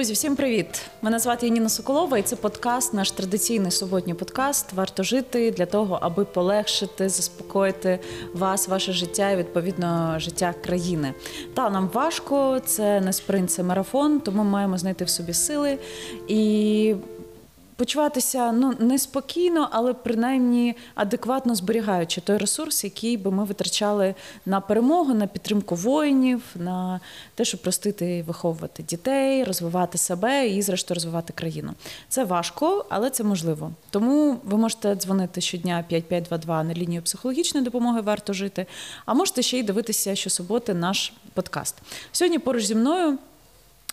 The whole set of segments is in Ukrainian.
Друзі, всім привіт! Мене звати Ніна Соколова, і це подкаст, наш традиційний суботній подкаст. Варто жити для того, аби полегшити, заспокоїти вас, ваше життя і відповідно життя країни. Та нам важко, це не спринт, це марафон, тому ми маємо знайти в собі сили і почуватися ну неспокійно, але принаймні адекватно зберігаючи той ресурс, який би ми витрачали на перемогу, на підтримку воїнів, на те, щоб простити виховувати дітей, розвивати себе і, зрештою, розвивати країну. Це важко, але це можливо. Тому ви можете дзвонити щодня 5522 на лінію психологічної допомоги варто жити. А можете ще й дивитися щосуботи наш подкаст. Сьогодні поруч зі мною.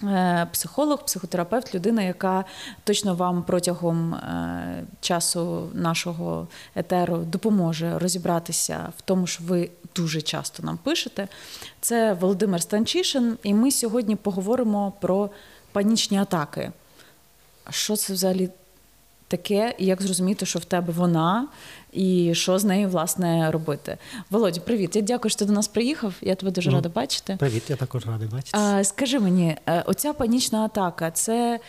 Е, психолог, психотерапевт, людина, яка точно вам протягом е, часу нашого етеру допоможе розібратися в тому, що ви дуже часто нам пишете. Це Володимир Станчишин, і ми сьогодні поговоримо про панічні атаки. Що це взагалі таке, і як зрозуміти, що в тебе вона, і що з нею власне робити. Володя, привіт. Я дякую, що ти до нас приїхав. Я тебе дуже ну, рада бачити. Привіт, я також радий бачити. Скажи мені, е, оця панічна атака, це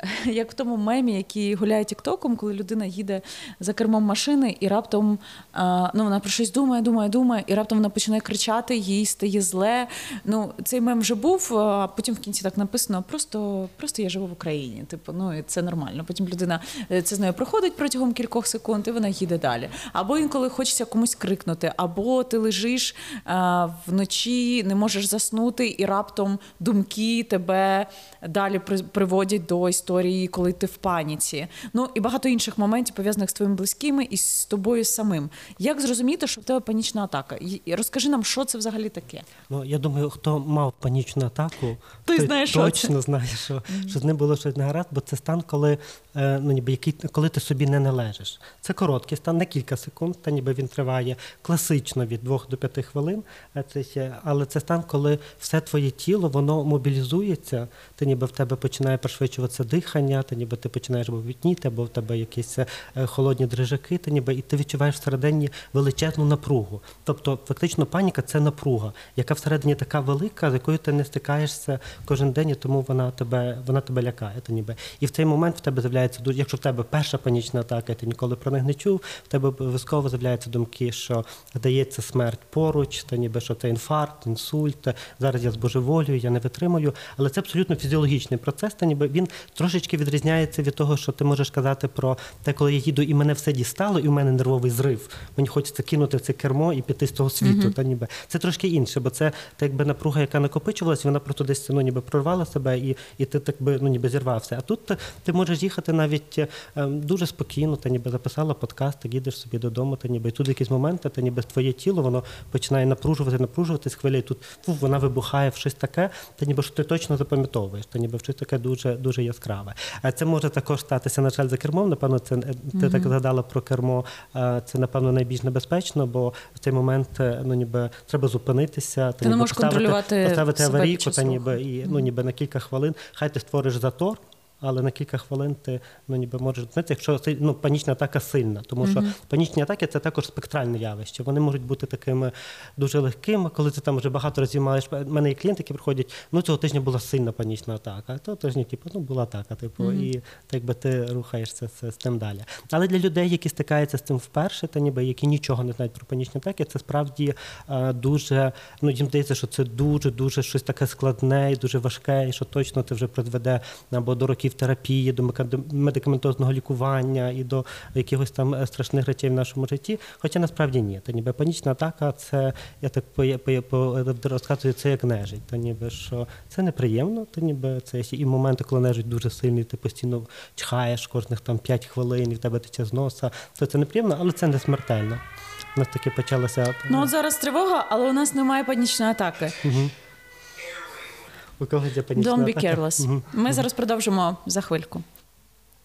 як в тому мемі, який гуляє тіктоком, коли людина їде за кермом машини, і раптом ну, вона про щось думає, думає, думає, і раптом вона починає кричати, їй стає зле. Ну, Цей мем вже був, а потім в кінці так написано: просто просто я живу в Україні. Типу, ну і це нормально. Потім людина е, це з нею проходить протягом кількох секунд, і вона їде далі. Або інколи хочеться комусь крикнути, або ти лежиш а, вночі, не можеш заснути, і раптом думки тебе далі приводять до історії історії, коли ти в паніці. Ну і багато інших моментів пов'язаних з твоїми близькими і з тобою самим. Як зрозуміти, що в тебе панічна атака? І розкажи нам, що це взагалі таке? Ну я думаю, хто мав панічну атаку, той, той знає, точно що знає, що mm-hmm. що з ним було щось не гаразд, бо це стан, коли е, ну ніби який коли ти собі не належиш. Це короткий стан, не кілька секунд, та ніби він триває класично від 2 до 5 хвилин. Е, це але це стан, коли все твоє тіло воно мобілізується, ти ніби в тебе починає пришвидшуватися дихання, ти ніби ти починаєш або вітніти, або в тебе якісь е, холодні дрижаки, ти ніби і ти відчуваєш всередині величезну напругу. Тобто, фактично, паніка це напруга, яка всередині така велика, з якою ти не стикаєшся кожен день, і тому вона тебе вона тебе лякає. Ти ніби. І в цей момент в тебе з'являється дуже, якщо в тебе перша панічна атака, ти ніколи про них не чув, в тебе обов'язково з'являються думки, що дається смерть поруч, та ніби що це інфаркт, інсульт. Зараз я збожеволюю, я не витримую. Але це абсолютно фізіологічний процес, та ніби він трошечки відрізняється від того, що ти можеш казати про те, коли я їду, і мене все дістало, і в мене нервовий зрив. Мені хочеться кинути в це кермо і піти з того світу. Mm-hmm. Та ніби це трошки інше, бо це так якби напруга, яка накопичувалася, вона просто десь ну, ніби прорвала себе, і і ти так би ну ніби зірвався. А тут ти можеш їхати навіть е, дуже спокійно, та ніби записала подкаст, ти їдеш собі додому, та ніби і тут якісь моменти, та ніби твоє тіло воно починає напружувати, напружуватись хвиля, і тут фу, вона вибухає в щось таке, та ніби що ти точно запам'ятовуєш, та ніби в щось таке дуже дуже яскраве. Це може також статися, на жаль, за кермом. Напевно, це ти mm-hmm. так згадала про кермо. Це напевно найбільш небезпечно, бо в цей момент е, ну ніби треба зупинитися, ти не можеш поставити, контролювати поставити аварійку, та ніби і ну ніби на кілька хвилин. Хай ти створиш затор але на кілька хвилин ти ну ніби можеш зупинитися, якщо ну, панічна атака сильна, тому що панічні атаки це також спектральне явище. Вони можуть бути такими дуже легкими, коли ти там вже багато разів маєш. У мене є клієнти, які приходять, ну цього тижня була сильна панічна атака, а того тижня, типу, ну була атака, типу, mm-hmm. і так би ти рухаєшся з, з тим далі. Але для людей, які стикаються з цим вперше, та ніби які нічого не знають про панічні атаки, це справді а, дуже, ну їм здається, що це дуже дуже щось таке складне і дуже важке, і що точно це вже призведе або до років терапії, до медикаментозного лікування і до якихось там е, страшних речей в нашому житті. Хоча насправді ні. Та ніби панічна атака, це я так розказую, це як нежить. Та ніби що це неприємно, та ніби це і моменти, коли нежить дуже сильний, ти постійно чхаєш кожних там 5 хвилин, і в тебе тече з носа. То це неприємно, але це не смертельно. У нас таки почалося. Ну от зараз тривога, але у нас немає панічної атаки. Угу. У кого є панічна Don't be careless. Ми зараз продовжимо за хвильку.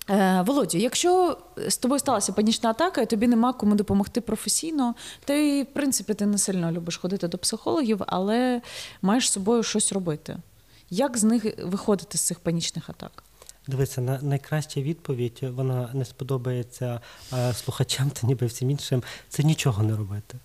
Е, Володю, якщо з тобою сталася панічна атака, і тобі нема кому допомогти професійно, ти, в принципі, ти не сильно любиш ходити до психологів, але маєш з собою щось робити. Як з них виходити з цих панічних атак? Дивися, на найкраща відповідь вона не сподобається слухачам та ніби всім іншим. Це нічого не робити.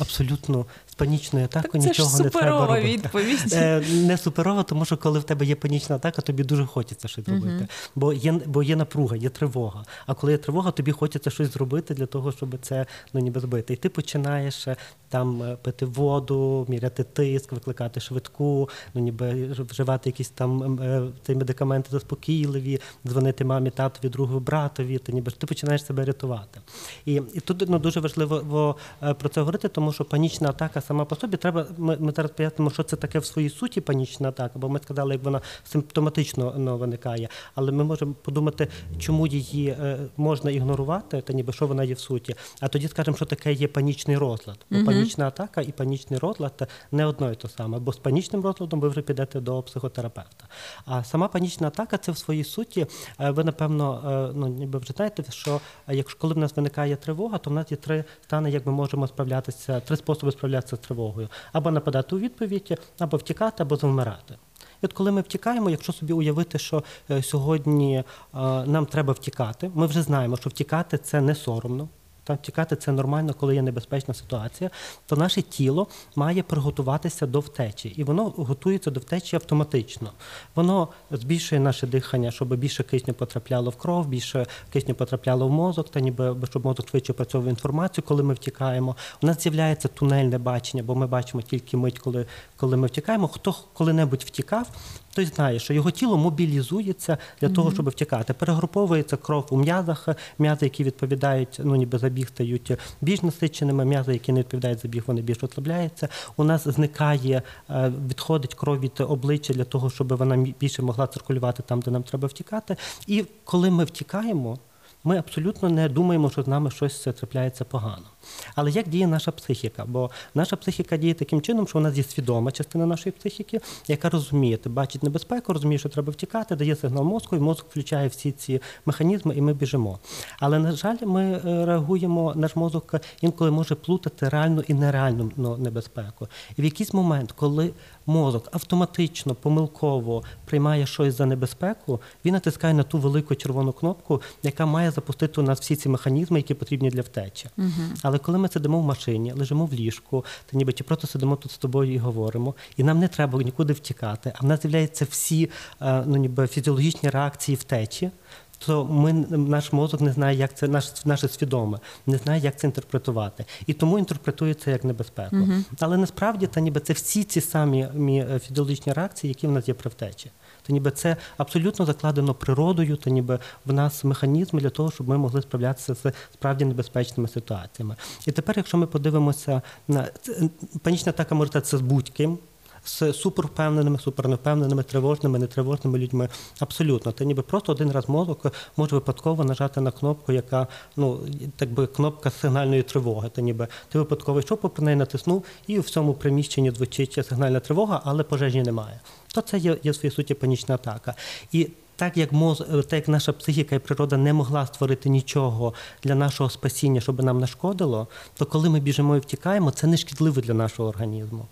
Абсолютно панічною атакою Так це ж нічого не треба робити. відповідь. Е, Не суперова, тому що коли в тебе є панічна атака, тобі дуже хочеться щось робити. Бо є, бо є напруга, є тривога. А коли є тривога, тобі хочеться щось зробити для того, щоб це ну, ніби збити. І ти починаєш е, там е, пити воду, міряти тиск, викликати швидку, ну ніби вживати якісь там ті медикаменти заспокійливі, дзвонити мамі, татові, другу, братові. Ти ніби ти починаєш себе рятувати. І, і тут ну, дуже важливо про це говорити, тому що панічна атака сама по собі треба. Ми, ми зараз пояснимо, що це таке в своїй суті панічна атака, бо ми сказали, як вона симптоматично ну, виникає. Але ми можемо подумати, чому її е, можна ігнорувати, та ніби що вона є в суті. А тоді скажемо, що таке є панічний розлад. Бо панічна атака і панічний розлад не одно і то саме. Бо з панічним розладом ви вже підете до психотерапевта. А сама панічна атака це в своїй суті. е, Ви напевно е, ну ніби вже знаєте, що е, якщо коли в нас виникає тривога, то в нас є три стани, як ми можемо справлятися, три способи справлятися з тривогою: або нападати у відповідь, або втікати, або завмирати. І от коли ми втікаємо, якщо собі уявити, що е, сьогодні е, нам треба втікати, ми вже знаємо, що втікати це не соромно. Там втікати це нормально, коли є небезпечна ситуація, то наше тіло має приготуватися до втечі, і воно готується до втечі автоматично. Воно збільшує наше дихання, щоб більше кисню потрапляло в кров, більше кисню потрапляло в мозок, та ніби щоб мозок швидше працював інформацію, коли ми втікаємо. У нас з'являється тунельне бачення, бо ми бачимо тільки мить, коли, коли ми втікаємо. Хто коли-небудь втікав, той знає, що його тіло мобілізується для того, щоб втікати. Перегруповується кров у м'язах, м'язи, які відповідають, ну ніби за біг стають більш насиченими, м'язи, які не відповідають за біг, вони більш ослабляються. У нас зникає, е, відходить кров від обличчя для того, щоб вона більше могла циркулювати там, де нам треба втікати. І коли ми втікаємо, ми абсолютно не думаємо, що з нами щось трапляється погано. Але як діє наша психіка? Бо наша психіка діє таким чином, що у нас є свідома частина нашої психіки, яка розуміє, ти бачить небезпеку, розуміє, що треба втікати, дає сигнал мозку, і мозок включає всі ці механізми, і ми біжимо. Але на жаль, ми е, реагуємо, наш мозок інколи може плутати реальну і нереальну ну, небезпеку. І в якийсь момент, коли мозок автоматично, помилково приймає щось за небезпеку, він натискає на ту велику червону кнопку, яка має запустити у нас всі ці механізми, які потрібні для втечі. Але коли ми сидимо в машині, лежимо в ліжку, та ніби чи просто сидимо тут з тобою і говоримо, і нам не треба нікуди втікати, а в нас з'являються всі е, ну, ніби фізіологічні реакції втечі. То ми наш мозок не знає, як це наш наше свідоме, не знає, як це інтерпретувати, і тому інтерпретує це як небезпеку. Але насправді та ніби це всі ці самі мі- е, фізіологічні реакції, які в нас є при втечі. То ніби це абсолютно закладено природою, то ніби в нас механізми для того, щоб ми могли справлятися з справді небезпечними ситуаціями. І тепер, якщо ми подивимося на це- панічна атака може статися з будь-ким. З супервпевненими, суперневпевненими, тривожними, нетривожними людьми. Абсолютно. Ти ніби просто один раз мозок може випадково нажати на кнопку, яка ну так би кнопка сигнальної тривоги. Ти ніби ти випадково йшов попри неї натиснув, і в цьому приміщенні звучить сигнальна тривога, але пожежі немає. То це є, є в своїй суті панічна атака. І так як моз, так як наша психіка і природа не могла створити нічого для нашого спасіння, щоб нам нашкодило, то коли ми біжимо і втікаємо, це не шкідливо для нашого організму.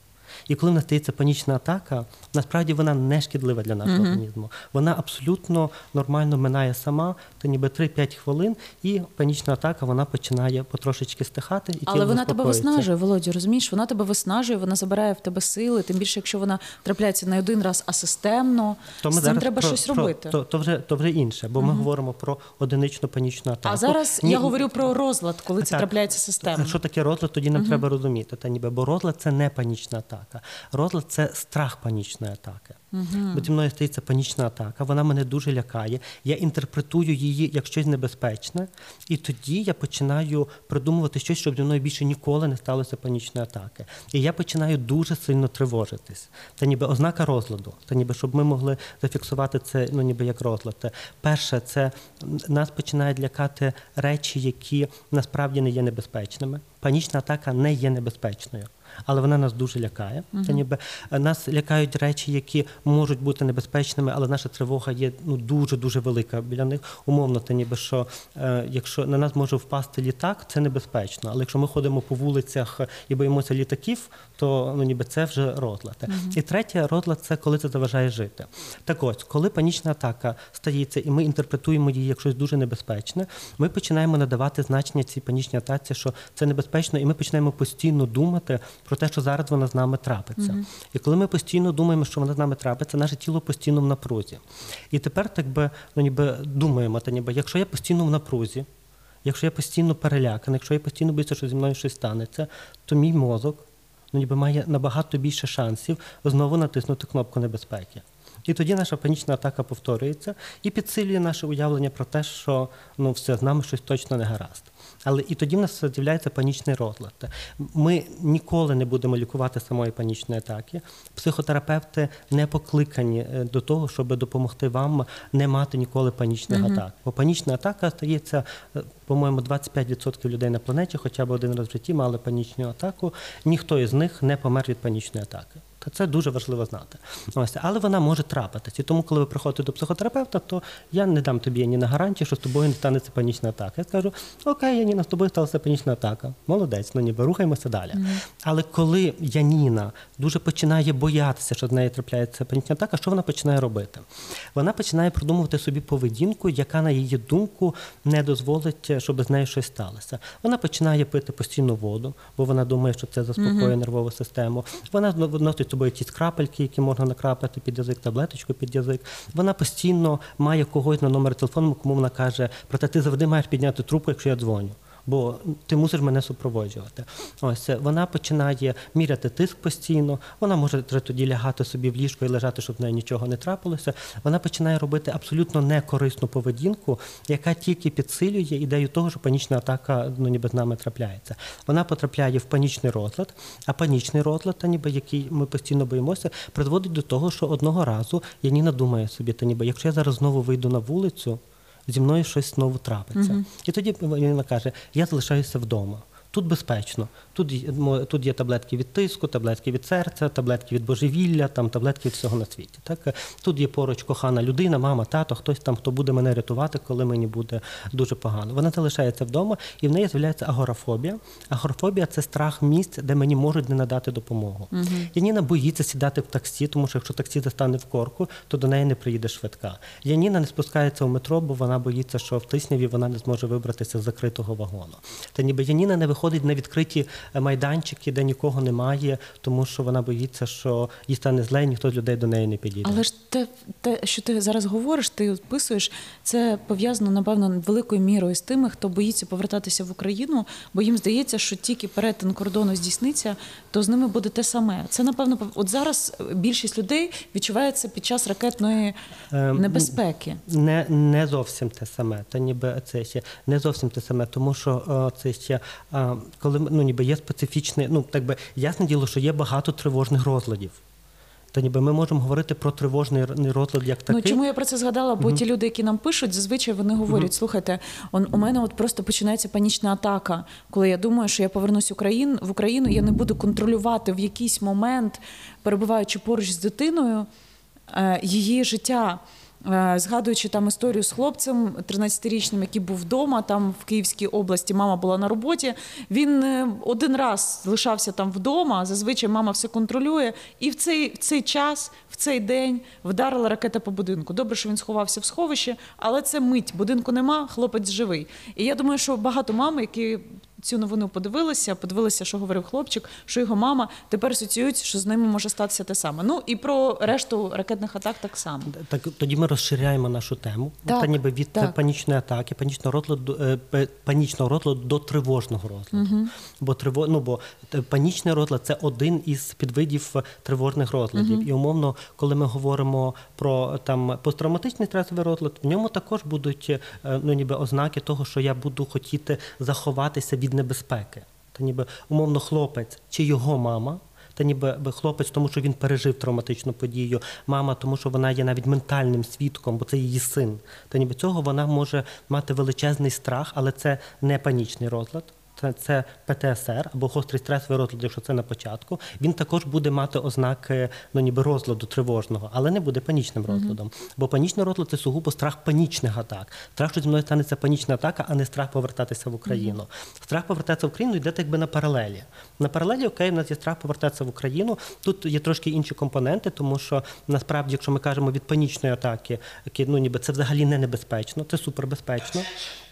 І коли в нас стається панічна атака, насправді вона не шкідлива для нашого організму. Вона абсолютно нормально минає сама, то ніби 3-5 хвилин, і панічна атака вона починає потрошечки стихати. І Але вона тебе виснажує, Володя, розумієш? Вона тебе виснажує, вона забирає в тебе сили, тим більше, якщо вона трапляється не один раз, а системно, То ми з цим зараз треба про- щось про- робити. То, то, вже, то вже інше, бо ми говоримо про одиничну панічну атаку. а зараз Ні- я говорю про розлад, коли це трапляється системно. Що таке розлад, тоді нам треба розуміти. Та ніби, бо розлад це не панічна атака. Розлад це страх панічної атаки. Бо зі мною стається панічна атака, вона мене дуже лякає. Я інтерпретую її як щось небезпечне, і тоді я починаю придумувати щось, щоб зі мною більше ніколи не сталося панічної атаки. І я починаю дуже сильно тривожитись. Це ніби ознака розладу. Та ніби щоб ми могли зафіксувати це, ну ніби як розлад. Це Перше, це нас починають лякати речі, які насправді не є небезпечними. Панічна атака не є небезпечною. Але вона нас дуже лякає. Це ніби е, нас лякають речі, які можуть бути небезпечними, але наша тривога є ну дуже дуже велика біля них. Умовно, це ніби що е, якщо на нас може впасти літак, це небезпечно. Але якщо ми ходимо по вулицях і боїмося літаків, то ну ніби це вже розлад. І третє, розлад це коли це заважає жити. Так ось, коли панічна атака стається, і ми інтерпретуємо її як щось дуже небезпечне, ми починаємо надавати значення цій панічній атаці, що це небезпечно, і ми починаємо постійно думати, про те, що зараз вона з нами трапиться. І коли ми постійно думаємо, що вона з нами трапиться, наше тіло постійно в напрузі. І тепер так би, ну, ніби думаємо, та ніби, якщо я постійно в напрузі, якщо я постійно переляканий, якщо я постійно боюся, що зі мною щось станеться, то мій мозок ну, ніби має набагато більше шансів знову натиснути кнопку небезпеки. І тоді наша панічна атака повторюється і підсилює наше уявлення про те, що ну все з нами щось точно не гаразд. Але і тоді в нас з'являється панічний розлад. Ми ніколи не будемо лікувати самої панічної атаки. Психотерапевти не покликані е, до того, щоб допомогти вам не мати ніколи панічних атак. Бо панічна атака стається, е, по-моєму, 25% людей на планеті, хоча б один раз в житті мали панічну атаку. Ніхто із них не помер від панічної атаки. Та це дуже важливо знати. Ось, але вона може трапитись. І тому, коли ви приходите до психотерапевта, то я не дам тобі ні на гарантії, що з тобою не станеться панічна атака. Я скажу, окей, Яніна, з тобою сталася панічна атака. Молодець, ну ніби рухаємося далі. Але коли Яніна дуже починає боятися, що з нею трапляється панічна атака, що вона починає робити? Вона починає продумувати собі поведінку, яка, на її думку, не дозволить, щоб з нею щось сталося. Вона починає пити постійну воду, бо вона думає, що це заспокоює нервову систему. Вона носить з собою якісь крапельки, які можна накрапити під язик, таблеточку під язик. Вона постійно має когось на номер телефону, кому вона каже, проте ти завжди маєш підняти трубку, якщо я дзвоню. Бо ти мусиш мене супроводжувати. Ось вона починає міряти тиск постійно. Вона може тоді лягати собі в ліжко і лежати, щоб в неї нічого не трапилося. Вона починає робити абсолютно некорисну поведінку, яка тільки підсилює ідею того, що панічна атака ну ніби з нами трапляється. Вона потрапляє в панічний розлад, а панічний розлад, та ніби який ми постійно боїмося, призводить до того, що одного разу Яніна думає собі, та ніби якщо я зараз знову вийду на вулицю зі мною щось знову трапиться. І тоді вона каже: я залишаюся вдома. Тут безпечно. Тут, тут є таблетки від тиску, таблетки від серця, таблетки від божевілля, там таблетки від всього на світі. Так? Тут є поруч кохана людина, мама, тато, хтось там, хто буде мене рятувати, коли мені буде дуже погано. Вона залишається вдома, і в неї з'являється агорафобія. Агорафобія це страх місць, де мені можуть не надати допомогу. Яніна боїться сідати в таксі, тому що якщо таксі застане в корку, то до неї не приїде швидка. Яніна не спускається в метро, бо вона боїться, що в тисняві вона не зможе вибратися з закритого вагону. Та ніби Яніна не виходить на відкриті майданчики, де нікого немає, тому що вона боїться, що їй стане зле, і ніхто з людей до неї не підійде. Але ж те, те, що ти зараз говориш, ти описуєш, це пов'язано, напевно, великою мірою з тими, хто боїться повертатися в Україну, бо їм здається, що тільки перетин кордону здійсниться, то з ними буде те саме. Це, напевно, от зараз більшість людей відчуває це під час ракетної Ем, небезпеки. Не, не зовсім те саме, та ніби це ще не зовсім те саме, тому що це ще коли ну ніби є специфічне, ну так би ясне діло, що є багато тривожних розладів. Та ніби ми можемо говорити про тривожний розлад як такий. Ну чому я про це згадала? Бо ті люди, які нам пишуть, зазвичай вони говорять: слухайте, он, у мене от просто починається панічна атака, коли я думаю, що я повернусь в Україну, в Україну, я не буду контролювати в якийсь момент, перебуваючи поруч з дитиною, е, її життя. Е, Згадуючи там історію з хлопцем 13-річним, який був вдома, там в Київській області, мама була на роботі. Він е, один раз лишався там вдома. Зазвичай мама все контролює, і в цей, в цей час, в цей день вдарила ракета по будинку. Добре, що він сховався в сховище, але це мить. Будинку нема, хлопець живий. І я думаю, що багато мам, які цю новину подивилися, подивилися, що говорив хлопчик, що його мама тепер асоціюють, що з ними може статися те саме. Ну і про решту ракетних атак так само. Так тоді ми розширяємо нашу тему. Так, та ніби від так. панічної атаки, панічного розладу, е, панічного розладу до тривожного розладу. Бо триво, ну, бо т- панічний розлад це один із підвидів е, тривожних розладів. І умовно, коли ми говоримо про там посттравматичний стресовий розлад, в ньому також будуть е, ну, ніби ознаки того, що я буду хотіти заховатися від небезпеки. Та ніби умовно хлопець чи його мама. Та ніби хлопець, тому що він пережив травматичну подію, мама, тому що вона є навіть ментальним свідком, бо це її син. Та ніби цього вона може мати величезний страх, але це не панічний розлад. Це, ПТСР або гострий стресовий розлад, якщо це на початку. Він також буде мати ознаки ну, ніби розладу тривожного, але не буде панічним розладом. Бо панічний розлад це сугубо страх панічних атак. Страх, що зі мною станеться панічна атака, а не страх повертатися в Україну. Страх повертатися в Україну йде так якби на паралелі. На паралелі, окей, у нас є страх повертатися в Україну. Тут є трошки інші компоненти, тому що насправді, якщо ми кажемо від панічної атаки, які, ну ніби це взагалі не небезпечно, це супербезпечно.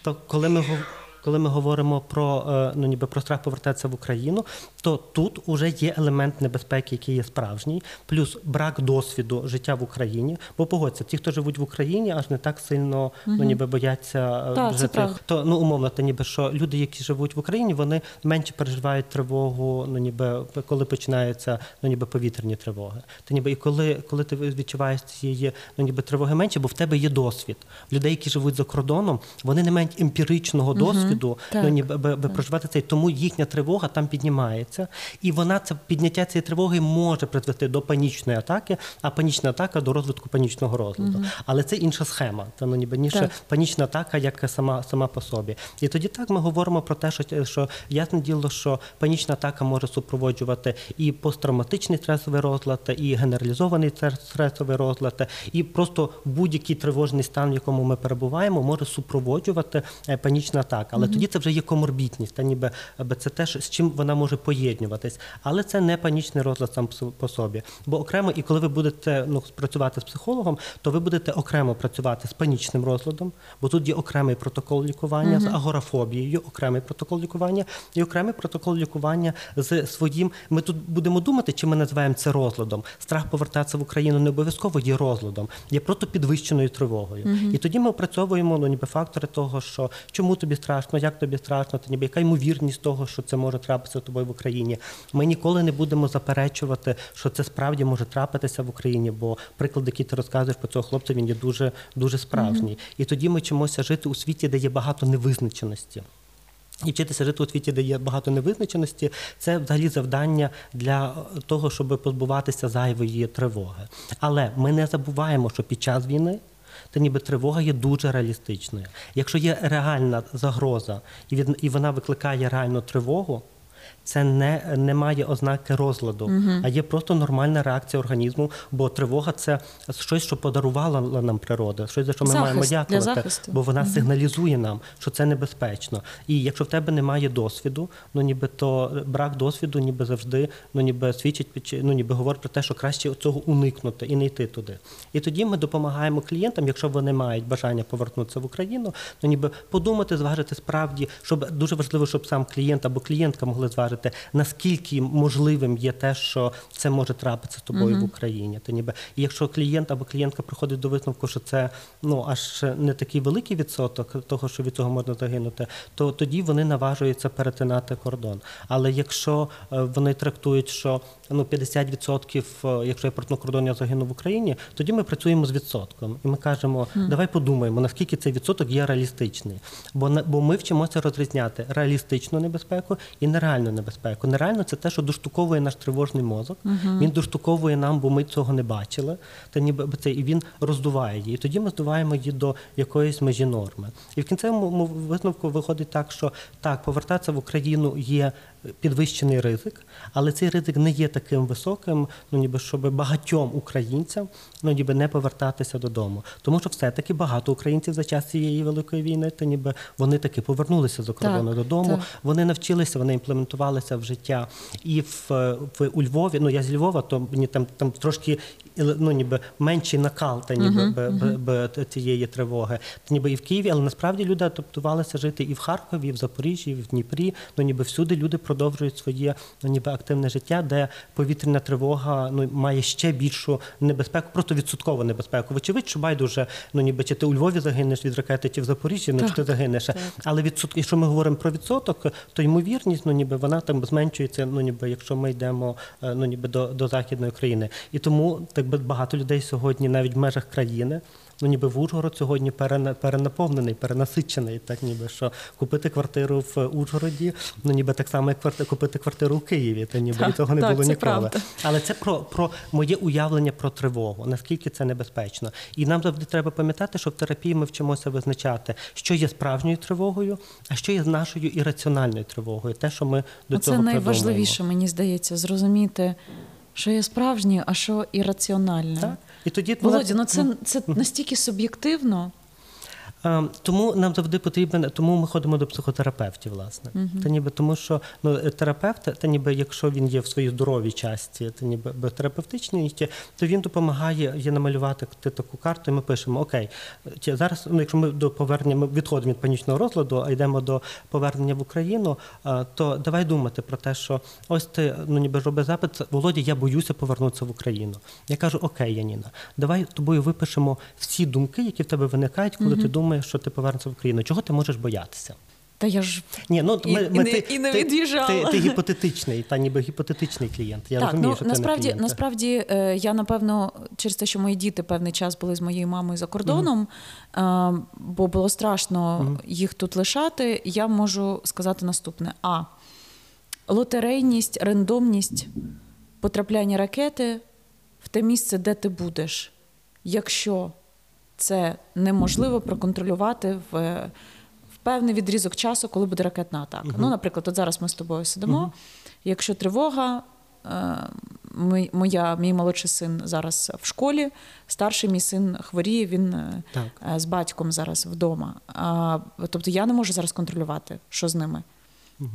То коли ми гов- коли ми говоримо про е, ну ніби про страх повертатися в Україну, то тут уже є елемент небезпеки, який є справжній, плюс брак досвіду життя в Україні. Бо погодься, ті, хто живуть в Україні, аж не так сильно ну ніби бояться Так, це жити. правда. То ну умовно, то ніби що люди, які живуть в Україні, вони менше переживають тривогу, ну ніби коли починаються ну ніби повітряні тривоги. То ніби і коли, коли ти відчуваєш цієї ну ніби тривоги менше, бо в тебе є досвід. Людей, які живуть за кордоном, вони не мають емпіричного досвіду, Так, ну ніби би, би проживати цей. Тому їхня тривога там піднімається, і вона це підняття цієї тривоги може призвести до панічної атаки, а панічна атака до розвитку панічного розладу. Але це інша схема. Та ну ніби ніж Так. панічна атака, як сама сама по собі. І тоді так ми говоримо про те, що, що ясне діло, що панічна атака може супроводжувати і посттравматичний стресовий розлад, і генералізований стресовий розлад, і просто будь-який тривожний стан, в якому ми перебуваємо, може супроводжувати е, панічна атака. Але тоді це вже є коморбітність, та ніби аби це те, що- з чим вона може поєднуватись. Але це не панічний розлад сам по- по собі. Бо окремо, і коли ви будете ну, працювати з психологом, то ви будете окремо працювати з панічним розладом, бо тут є окремий протокол лікування з агорафобією, окремий протокол лікування і окремий протокол лікування з своїм. Ми тут будемо думати, чи ми називаємо це розладом. Страх повертатися в Україну не обов'язково є розладом, є просто підвищеною тривогою. І тоді ми опрацьовуємо ну, ніби фактори того, що чому тобі страшно, як тобі страшно, та ніби яка ймовірність того, що це може трапитися з тобою в Україні. Ми ніколи не будемо заперечувати, що це справді може трапитися в Україні, бо приклад, який ти розказуєш про цього хлопця, він є дуже дуже справжній. І тоді ми вчимося жити у світі, де є багато невизначеності. І вчитися жити у світі, де є багато невизначеності, це взагалі завдання для того, щоб позбуватися зайвої тривоги. Але ми не забуваємо, що під час війни. Та ніби тривога є дуже реалістичною. Якщо є реальна загроза, і і вона викликає реальну тривогу, це не, не має ознаки розладу, а є просто нормальна реакція організму, бо тривога це щось, що подарувала нам природа, щось за що ми Захист, маємо дякувати, бо вона сигналізує нам, що це небезпечно. І якщо в тебе немає досвіду, ну ніби то брак досвіду, ніби завжди, ну ніби свідчить ну ніби говорить про те, що краще цього уникнути і не йти туди. І тоді ми допомагаємо клієнтам, якщо вони мають бажання повернутися в Україну, ну ніби подумати, зважити справді, щоб дуже важливо, щоб сам клієнт або клієнтка могли зважити, наскільки можливим є те, що це може трапитися з тобою в Україні. То ніби і якщо клієнт або клієнтка приходить до висновку, що це ну аж не такий великий відсоток того, що від цього можна загинути, то тоді вони наважуються перетинати кордон. Але якщо е, вони трактують, що ну 50%, е, якщо я перетну кордон, я загину в Україні, тоді ми працюємо з відсотком, і ми кажемо, давай подумаємо, наскільки цей відсоток є реалістичний. Бо бо ми вчимося розрізняти реалістичну небезпеку і нереальну небезпеку. Нереально це те, що доштуковує наш тривожний мозок. Він доштуковує нам, бо ми цього не бачили. Та ніби це і він роздуває її. І тоді ми здуваємо її до якоїсь межі норми. І в кінцевому висновку виходить так, що так, повертатися в Україну є підвищений ризик, але цей ризик не є таким високим, ну ніби щоб багатьом українцям ну ніби не повертатися додому. Тому що все-таки багато українців за час цієї великої війни, то ніби вони таки повернулися за кордону додому. так. Вони навчилися, вони імплементувалися в життя. І в, в у Львові, ну я з Львова, то мені там там трошки ну ніби менший накал та ніби б- б- б- цієї тривоги. Та ніби і в Києві, але насправді люди адаптувалися жити і в Харкові, і в Запоріжжі, і в Дніпрі. Ну ніби всюди люди продовжують своє ну, ніби активне життя, де повітряна тривога ну має ще більшу небезпеку, просто відсоткову небезпеку. Вочевидь, що байдуже, ну ніби чи ти у Львові загинеш від ракети, чи в Запоріжжі, ну чи ти загинеш. Але відсоток, якщо ми говоримо про відсоток, то ймовірність, ну ніби вона там зменшується, ну ніби якщо ми йдемо е, ну ніби до, до західної країни. І тому так би багато людей сьогодні, навіть в межах країни. Ну, ніби в Ужгород сьогодні перена- перенаповнений, перенасичений, так ніби що купити квартиру в Ужгороді, ну ніби так само, як купити квартиру в Києві, та ніби і Так, того не так, було ніколи. правда. Але це про, про моє уявлення про тривогу, наскільки це небезпечно. І нам завжди треба пам'ятати, що в терапії ми вчимося визначати, що є справжньою тривогою, а що є нашою ірраціональною тривогою. Те, що ми до Оце цього найважливіше, мені здається, зрозуміти, що є справжнє, а що ірраціональне. Так? І тоді Володя, ну це, це настільки суб'єктивно. Е, Тому нам завжди потрібен, тому ми ходимо до психотерапевтів, власне. Та ніби тому, що ну е, терапевт, та ніби якщо він є в своїй здоровій часті, та ніби терапевтичній, то він допомагає є намалювати ти таку карту, і ми пишемо: Окей, зараз, ну якщо ми до повернення, ми відходимо від панічного розладу, а йдемо до повернення в Україну, е, то давай думати про те, що ось ти ну ніби роби запит, Володя, я боюся повернутися в Україну. Я кажу, окей, Яніна, давай тобою випишемо всі думки, які в тебе виникають, коли ти думаєш, що ти повернешся в Україну. Чого ти можеш боятися? Та я ж Ні, ну І- ми, і ми, не- ти, і не ти, від'їжджала. Ти, ти гіпотетичний, та ніби гіпотетичний клієнт. Я так, розумію, ну що ти насправді, не насправді е, я напевно через те, що мої діти певний час були з моєю мамою за кордоном, е, бо було страшно їх тут лишати. Я можу сказати наступне: а лотерейність, рандомність потрапляння ракети в те місце, де ти будеш, якщо це неможливо проконтролювати в. В певний відрізок часу, коли буде ракетна атака. Ну, наприклад, от зараз ми з тобою сидимо. Якщо тривога, е, ми, моя, мій молодший син зараз в школі, старший мій син хворіє, він е, Так. е, з батьком зараз вдома. Тобто я не можу зараз контролювати, що з ними.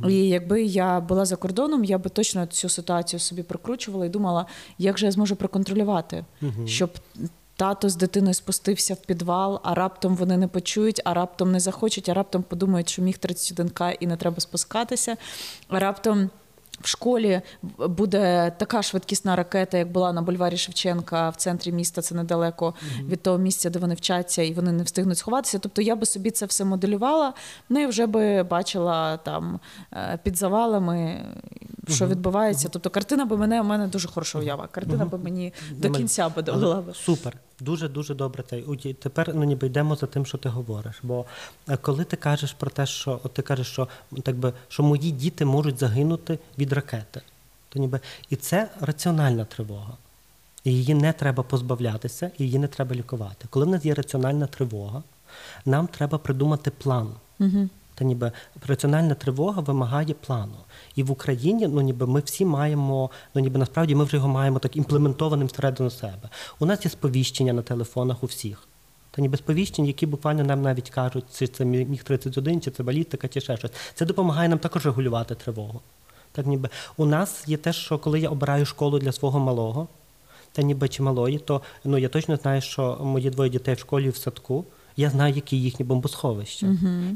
І якби я була за кордоном, я би точно цю ситуацію собі прокручувала і думала, як же я зможу проконтролювати, щоб тато з дитиною спустився в підвал, а раптом вони не почують, а раптом не захочуть, а раптом подумають, що міг 31К і не треба спускатися, а раптом. В школі буде така швидкісна ракета, як була на бульварі Шевченка в центрі міста. Це недалеко від того місця, де вони вчаться, і вони не встигнуть сховатися. Тобто я би собі це все моделювала. Ну і вже би бачила там е, під завалами, що відбувається. Тобто картина би мене у мене дуже хороша уява. Картина би мені до кінця би довела. Супер, дуже дуже добре. Те тепер ну ніби йдемо за тим, що ти говориш. Бо е, коли ти кажеш про те, що от ти кажеш, що так би що мої діти можуть загинути від ракети, то ніби і це раціональна тривога. І її не треба позбавлятися, і її не треба лікувати. Коли в нас є раціональна тривога, нам треба придумати план. Угу. Та ніби раціональна тривога вимагає плану. І в Україні, ну ніби ми всі маємо, ну ніби насправді ми вже його маємо так імплементованим всередину себе. У нас є сповіщення на телефонах у всіх. Та ніби сповіщення, які буквально нам навіть кажуть, чи це міг 31, чи це балістика, чи ще щось. Це допомагає нам також регулювати тривогу. Так ніби у нас є те, що коли я обираю школу для свого малого, та ніби чи малої, то ну я точно знаю, що мої двоє дітей в школі і в садку. Я знаю, які їхні бомбосховища.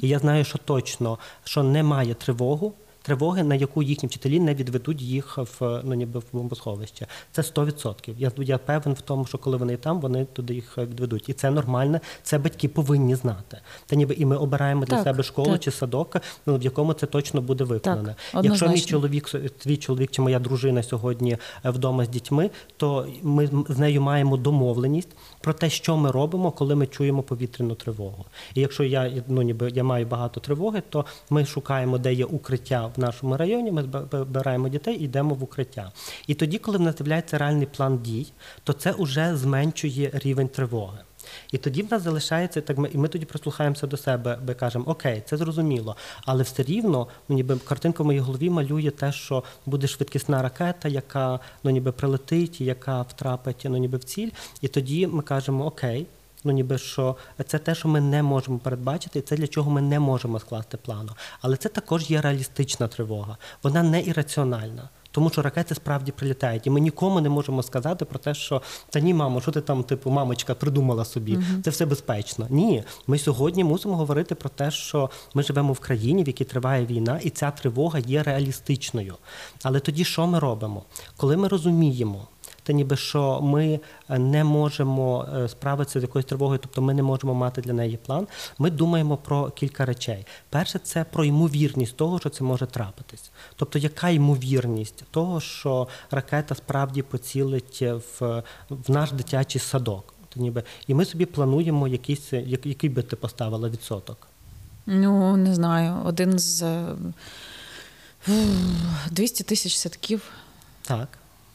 І я знаю, що точно що немає тривогу, тривоги, на яку їхні вчителі не відведуть їх в ну ніби в бомбосховище. Це 100%. Я я певен в тому, що коли вони там, вони туди їх відведуть. І це нормально. Це батьки повинні знати. Та ніби і ми обираємо для Так, себе школу так. чи садок, ну в якому це точно буде виконане. Так, Якщо мій чоловік, твій чоловік чи моя дружина сьогодні е, вдома з дітьми, то ми з нею маємо домовленість про те, що ми робимо, коли ми чуємо повітряну тривогу. І якщо я ну ніби я маю багато тривоги, то ми шукаємо, де є укриття в нашому районі. Ми збираємо дітей і йдемо в укриття. І тоді, коли в нас з'являється реальний план дій, то це вже зменшує рівень тривоги. І тоді в нас залишається так. Ми і ми тоді прислухаємося до себе, ми кажемо, окей, це зрозуміло, але все рівно, ну ніби картинка в моїй голові малює те, що буде швидкісна ракета, яка ну ніби прилетить, яка втрапить ну ніби в ціль. І тоді ми кажемо, окей. Ну, ніби що це те, що ми не можемо передбачити, і це для чого ми не можемо скласти плану. Але це також є реалістична тривога. Вона не ірраціональна. Тому що ракети справді прилітають, і ми нікому не можемо сказати про те, що та ні, мамо, що ти там, типу, мамочка, придумала собі, це все безпечно. Ні, ми сьогодні мусимо говорити про те, що ми живемо в країні, в якій триває війна, і ця тривога є реалістичною. Але тоді що ми робимо? Коли ми розуміємо, та ніби що ми е, не можемо е, справитися з якоюсь тривогою, тобто ми не можемо мати для неї план. Ми думаємо про кілька речей. Перше, це про ймовірність того, що це може трапитись. Тобто, яка ймовірність того, що ракета справді поцілить в, в наш дитячий садок. То ніби і ми собі плануємо якийсь, як- який би ти поставила відсоток. Ну, не знаю, один з е, 200 тисяч садків. Так.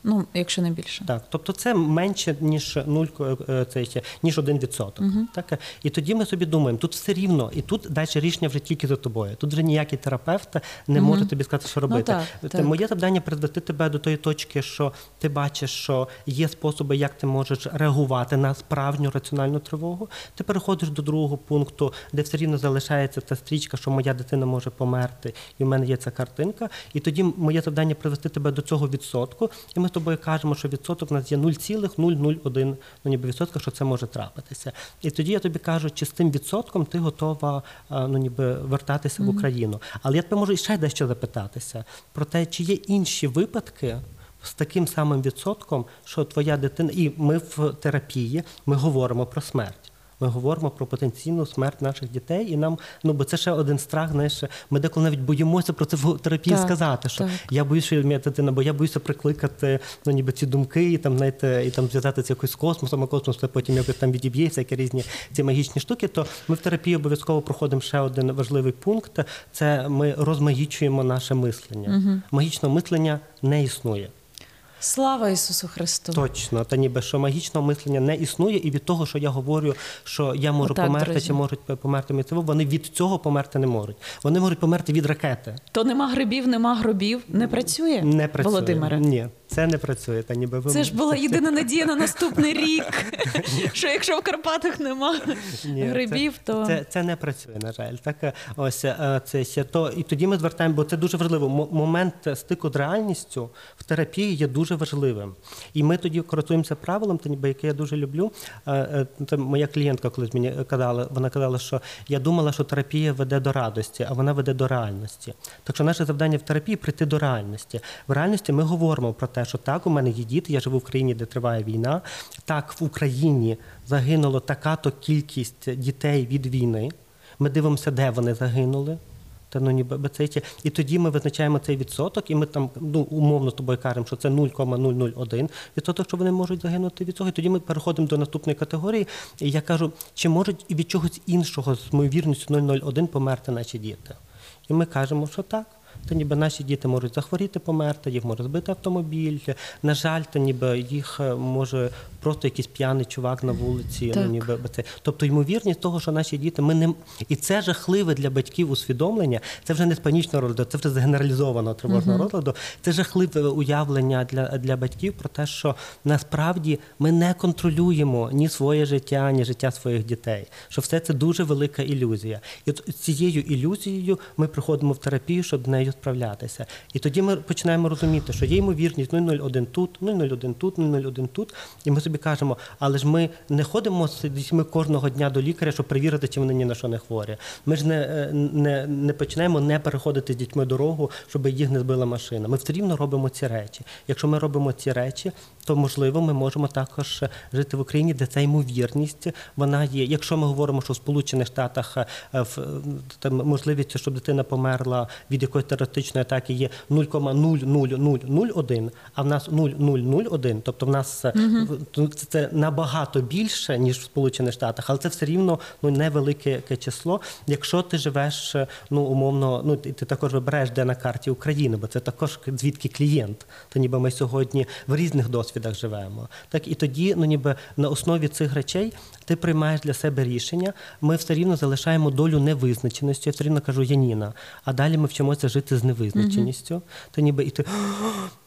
Ну, якщо не більше. Так, тобто це менше ніж 0, е, це ще, ніж 1%. Так? І тоді ми собі думаємо, тут все рівно, і тут далі рішення вже тільки за тобою. Тут вже ніякий терапевт не може тобі сказати, що робити. так, так. Моє завдання привести тебе до тої точки, що ти бачиш, що є способи, як ти можеш реагувати на справжню раціональну тривогу. Ти переходиш до другого пункту, де все рівно залишається та стрічка, що моя дитина може померти, і в мене є ця картинка. І тоді моє завдання привести тебе до цього відсотку. І ми тобою кажемо, що відсоток у нас є 0,001 ну, ніби відсотка, що це може трапитися. І тоді я тобі кажу, чи з тим відсотком ти готова ну, ніби вертатися в Україну. Але я тебе можу ще дещо запитатися про те, чи є інші випадки. З таким самим відсотком, що твоя дитина, і ми в терапії ми говоримо про смерть. Ми говоримо про потенційну смерть наших дітей, і нам ну бо це ще один страх. Знаєш, ми деколи навіть боїмося про це в терапії Так, сказати. Що так. я боюся, що моя дитина, бо я боюся прикликати ну ніби ці думки, і там знаєте, і там зв'язати це якось з космосом, а космос це потім якось там відіб'є всякі різні ці магічні штуки. То ми в терапії обов'язково проходимо ще один важливий пункт: це ми розмагічуємо наше мислення. Магічного мислення не існує. Слава Ісусу Христу! Точно, та ніби що магічного мислення не існує, і від того, що я говорю, що я можу Отак, померти, друзі. чи можуть померти мій циву, вони від цього померти не можуть. Вони можуть померти від ракети. То нема грибів, нема гробів. Не працює, Не працює. Володимире? Ні, це не працює. Та ніби ви Це ж була єдина надія на наступний рік. Що якщо в Карпатах нема грибів, то це, це не працює, на жаль. Так е, ось е, це ще то, і тоді ми звертаємо, бо це дуже важливо. Момент стику з реальністю в терапії є дуже важливим. І ми тоді користуємося правилом, яке я дуже люблю. Е, е, Це моя клієнтка колись мені казала. Вона казала, що я думала, що терапія веде до радості, а вона веде до реальності. Так що наше завдання в терапії прийти до реальності. В реальності ми говоримо про те, що так, у мене є діти, я живу в країні, де триває війна. Так, в Україні загинуло така-то кількість дітей від війни. Ми дивимося, де вони загинули. Та ну ніби би це ті- і тоді ми визначаємо цей відсоток, і ми там ну умовно з тобою кажемо, що це 0,001 відсоток, що вони можуть загинути від цього. І тоді ми переходимо до наступної категорії. І я кажу, чи можуть і від чогось іншого з ймовірністю 0,01 померти наші діти? І ми кажемо, що так. Та ніби наші діти можуть захворіти, померти, їх може збити автомобіль. На жаль, та ніби їх е, може просто якийсь п'яний чувак на вулиці. Так. Ну, ніби це. Тобто ймовірність того, що наші діти ми не і це жахливе для батьків усвідомлення. Це вже не з панічного розладу, це вже з генералізованого тривожного розладу. Це жахливе уявлення для, для батьків про те, що насправді ми не контролюємо ні своє життя, ні життя своїх дітей. Що все це дуже велика ілюзія. І от цією ілюзією ми приходимо в терапію, щоб з нею справлятися. І тоді ми починаємо розуміти, що є ймовірність 0,01 тут, 0,01 тут, 0,01 тут. І ми собі кажемо, але ж ми не ходимо з дітьми кожного дня до лікаря, щоб перевірити, чи вони ні на що не хворі. Ми ж не, е, не, не починаємо не переходити з дітьми дорогу, щоб їх не збила машина. Ми все рівно робимо ці речі. Якщо ми робимо ці речі, то можливо ми можемо також жити в Україні, де ця ймовірність вона є. Якщо ми говоримо, що в Сполучених Штатах е, в там можливість, щоб дитина померла від якоїсь терористичної атаки, є 0,00001, а в нас 0,001, тобто в нас е, в- це- це набагато більше ніж в Сполучених Штатах, але це все рівно ну невелике число. Якщо ти живеш е, ну умовно, ну ти також вибираєш де на карті України, бо це також звідки клієнт. То ніби ми сьогодні в різних досвідах живемо. Так і тоді, ну ніби на основі цих речей ти приймаєш для себе рішення. Ми все рівно залишаємо долю невизначеності. Я все рівно кажу Яніна. А далі ми вчимося жити з невизначеністю. То ніби і ти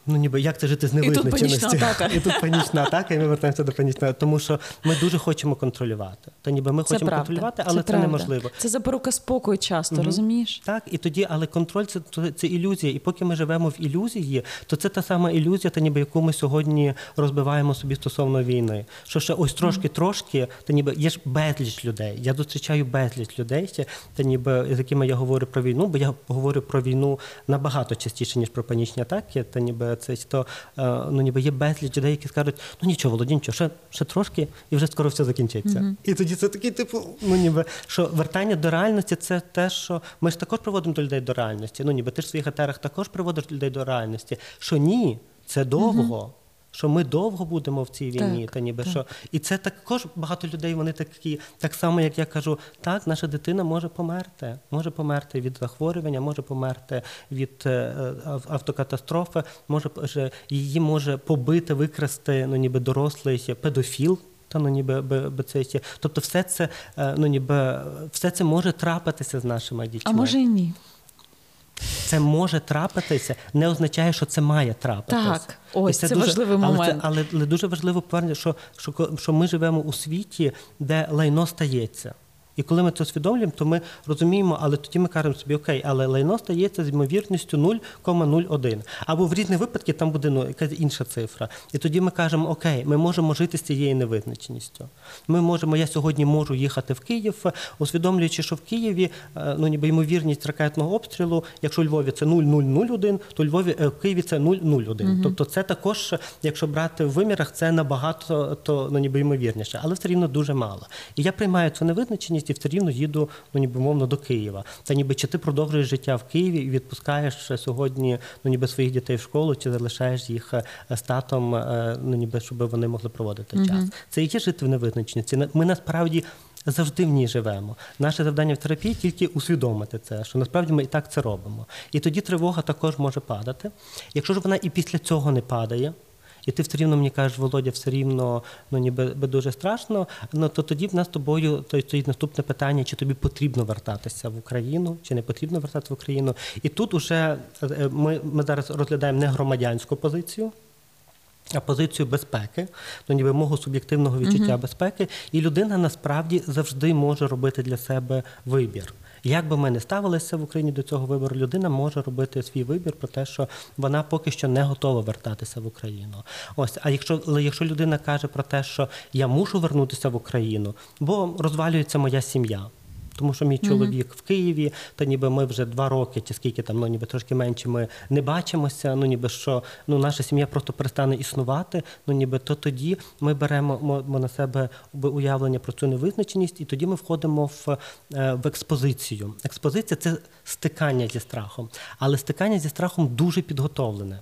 ну ніби як це жити з панічна атака. І тут панічна атака, і ми вертаємося до панічної, тому що ми дуже хочемо контролювати. То ніби ми це хочемо правда. контролювати, але це, правда. неможливо. Це запорука спокою часто, розумієш? Так, і тоді, але контроль це, це, це ілюзія. І поки ми живемо в ілюзії, то це та сама ілюзія, та ніби яку ми сьогодні розбиваємо собі стосовно війни. Що ще ось трошки-трошки, та ніби є ж безліч людей. Я зустрічаю безліч людей, ще, та ніби з якими я говорю про війну, бо я говорю про війну набагато частіше, ніж про панічні атаки. Та ніби це то е, ну ніби є безліч людей, які скажуть, ну нічого, Володінчо, ще, ще трошки, і вже скоро все закінчиться. І тоді це такий, типу, ну ніби що вертання до реальності це те, що ми ж також приводимо до людей до реальності. Ну ніби ти ж в своїх етерах також приводиш людей до реальності. Що ні, це довго. Що ми довго будемо в цій війні, Так, та ніби так. що і це також багато людей. Вони такі, так само як я кажу, так, наша дитина може померти, може померти від захворювання, може померти від е, е, ав- автокатастрофи, може її може побити, викрасти, ну ніби дорослий педофіл. Та ну ніби би, би це ще. Тобто, все це е, ну ніби все це може трапитися з нашими дітьми. А може і ні. Це може трапитися, не означає, що це має трапитися. Так, ось це, це важливий але момент. Це, але, але дуже важливо повернення, що, що, що ми живемо у світі, де лайно стається. І коли ми це усвідомлюємо, то ми розуміємо, але тоді ми кажемо собі, окей, але лайно стається з ймовірністю 0,01. Або в різних випадках там буде ну, якась інша цифра. І тоді ми кажемо, окей, ми можемо жити з цією невизначеністю. Ми можемо, я сьогодні можу їхати в Київ, усвідомлюючи, що в Києві е, ну, ніби ймовірність ракетного обстрілу, якщо у Львові це 0,001, то у Львові е, в Києві це 0,01. Тобто це також, якщо брати в вимірах, це набагато то, ну, ніби ймовірніше, але все рівно дуже мало. І я приймаю цю невизначеність і все рівно їду, ну ніби мовно, до Києва. Та ніби чи ти продовжуєш життя в Києві і відпускаєш сьогодні ну, ніби своїх дітей в школу, чи залишаєш їх е, з татом, е, ну ніби щоб вони могли проводити час. Це і є жити в невизначеності. Ми насправді. Завжди в ній живемо. Наше завдання в терапії тільки усвідомити це, що насправді ми і так це робимо. І тоді тривога також може падати. Якщо ж вона і після цього не падає, і ти все рівно мені кажеш, Володя, все рівно ну ніби дуже страшно. Ну то тоді в нас з тобою то стоїть наступне питання: чи тобі потрібно вертатися в Україну, чи не потрібно вертатися в Україну. І тут уже е, ми, ми зараз розглядаємо не громадянську позицію. А позицію безпеки, ну ніби мого суб'єктивного відчуття безпеки, і людина насправді завжди може робити для себе вибір. Як би ми не ставилися в Україні до цього вибору, людина може робити свій вибір про те, що вона поки що не готова вертатися в Україну. Ось, а якщо якщо людина каже про те, що я мушу вернутися в Україну, бо розвалюється моя сім'я. Тому що мій чоловік в Києві, та ніби ми вже два роки, чи скільки там, ну ніби трошки менше, ми не бачимося. Ну ніби що ну наша сім'я просто перестане існувати. Ну ніби то тоді ми беремо мо- мо на себе уявлення про цю невизначеність, і тоді ми входимо в, е, в експозицію. Експозиція це стикання зі страхом, але стикання зі страхом дуже підготовлене.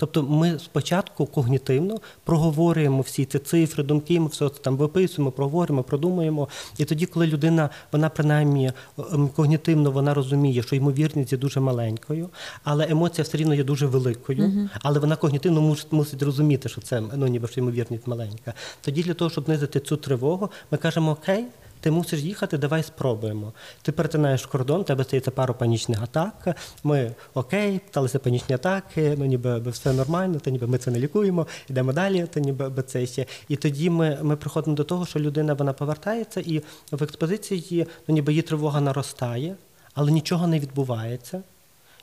Тобто ми спочатку когнітивно проговорюємо всі ці цифри, думки, ми все це там виписуємо, проговорюємо, продумуємо. І тоді, коли людина, вона принаймні ем, когнітивно вона розуміє, що ймовірність є дуже маленькою, але емоція все рівно є дуже великою, але вона когнітивно мусить, мусить розуміти, що це ну ніби що ймовірність маленька. Тоді для того, щоб знизити цю тривогу, ми кажемо окей. Ти мусиш їхати, давай спробуємо. Ти перетинаєш кордон, тебе стається пару панічних атак. Ми окей, сталися панічні атаки, ну ніби все нормально, то ніби ми це не лікуємо, йдемо далі, то ніби би це ще. І тоді ми, ми приходимо до того, що людина вона повертається, і в експозиції ну ніби її тривога наростає, але нічого не відбувається.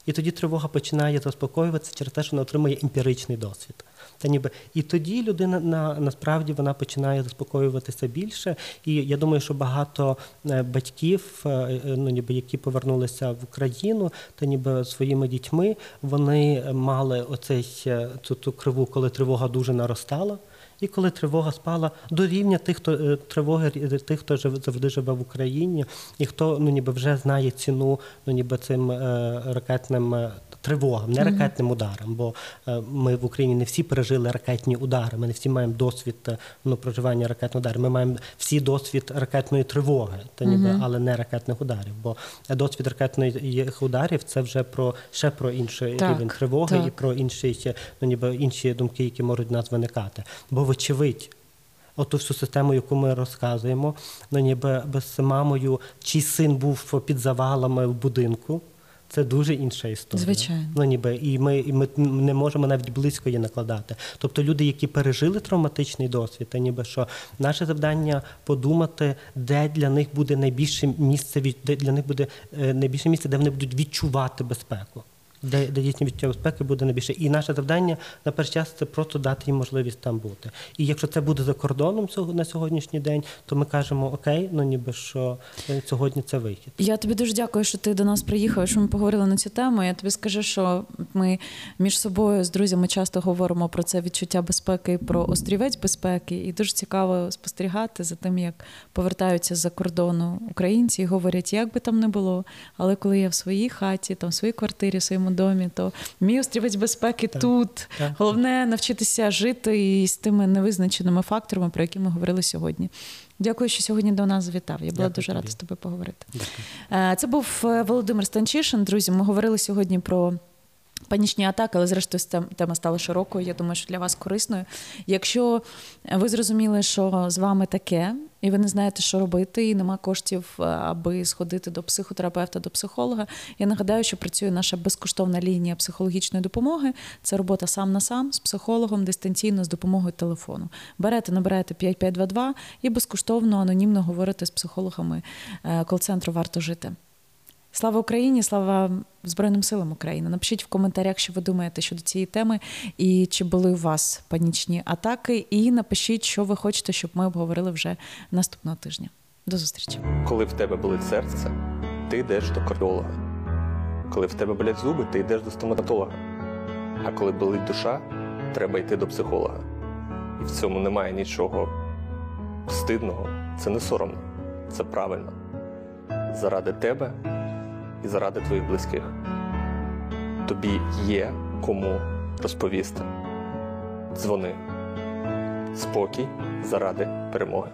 І тоді тривога починає заспокоюватися через те, що вона отримує емпіричний досвід. Та ніби і тоді людина на насправді вона починає заспокоюватися більше. І я думаю, що багато е, батьків, е, е, ну ніби які повернулися в Україну, та ніби своїми дітьми, вони мали оцей цю, цю криву, коли тривога дуже наростала. І коли тривога спала до рівня тих, хто е, тривоги е, тих, хто живе завжди живе в Україні, і хто ну ніби вже знає ціну, ну ніби цим е, ракетним тривогам, не ракетним ударам, бо е, ми в Україні не всі пережили ракетні удари. Ми не всі маємо досвід ну, проживання ракетних ударів. Ми маємо всі досвід ракетної тривоги, та ніби, але не ракетних ударів. Бо досвід ракетних ударів це вже про ще про інший Так, рівень тривоги і про інші ну ніби інші думки, які можуть в нас виникати. Бо вочевидь. Оту всю систему, яку ми розказуємо, ну ніби без мамою, чий син був під завалами в будинку, це дуже інша історія. Звичайно. Ну ніби і ми, і ми не можемо навіть близько її накладати. Тобто люди, які пережили травматичний досвід, та ніби що наше завдання подумати, де для них буде найбільше місце, де для них буде е, найбільше місце, де вони будуть відчувати безпеку. Де, де дійсно відчуття безпеки буде найбільше. І наше завдання на перший час це просто дати їм можливість там бути. І якщо це буде за кордоном на сьогоднішній день, то ми кажемо окей, ну ніби що е, сьогодні це вихід. Я тобі дуже дякую, що ти до нас приїхав, що ми поговорили на цю тему. Я тобі скажу, що ми між собою з друзями часто говоримо про це відчуття безпеки, про острівець безпеки, і дуже цікаво спостерігати за тим, як повертаються з-за кордону українці і говорять, як би там не було. Але коли я в своїй хаті, там в своїй квартирі, своєму власному домі, то мій острівець безпеки Так. тут. Так. Головне навчитися жити із тими невизначеними факторами, про які ми говорили сьогодні. Дякую, що сьогодні до нас завітав. Я була Дякую дуже рада з тобою поговорити. Дякую. Е, Це був е, Володимир Станчишин. Друзі, ми говорили сьогодні про. Панічні атаки, але зрештою тем- тема стала широкою. Я думаю, що для вас корисною. Якщо ви зрозуміли, що з вами таке, і ви не знаєте, що робити, і нема коштів, е, аби сходити до психотерапевта, до психолога. Я нагадаю, що працює наша безкоштовна лінія психологічної допомоги. Це робота сам на сам з психологом дистанційно з допомогою телефону. Берете, набираєте 5522 і безкоштовно анонімно говорите з психологами е, кол-центру Варто жити. Слава Україні, слава Збройним силам України. Напишіть в коментарях, що ви думаєте щодо цієї теми, і чи були у вас панічні атаки. І напишіть, що ви хочете, щоб ми обговорили вже наступного тижня. До зустрічі. Коли в тебе болить серце, ти йдеш до кардіолога. Коли в тебе болять зуби, ти йдеш до стоматолога. А коли болить душа, треба йти до психолога. І в цьому немає нічого стидного, це не соромно, це правильно. Заради тебе і заради твоїх близьких. Тобі є кому розповісти. Дзвони. Спокій заради перемоги.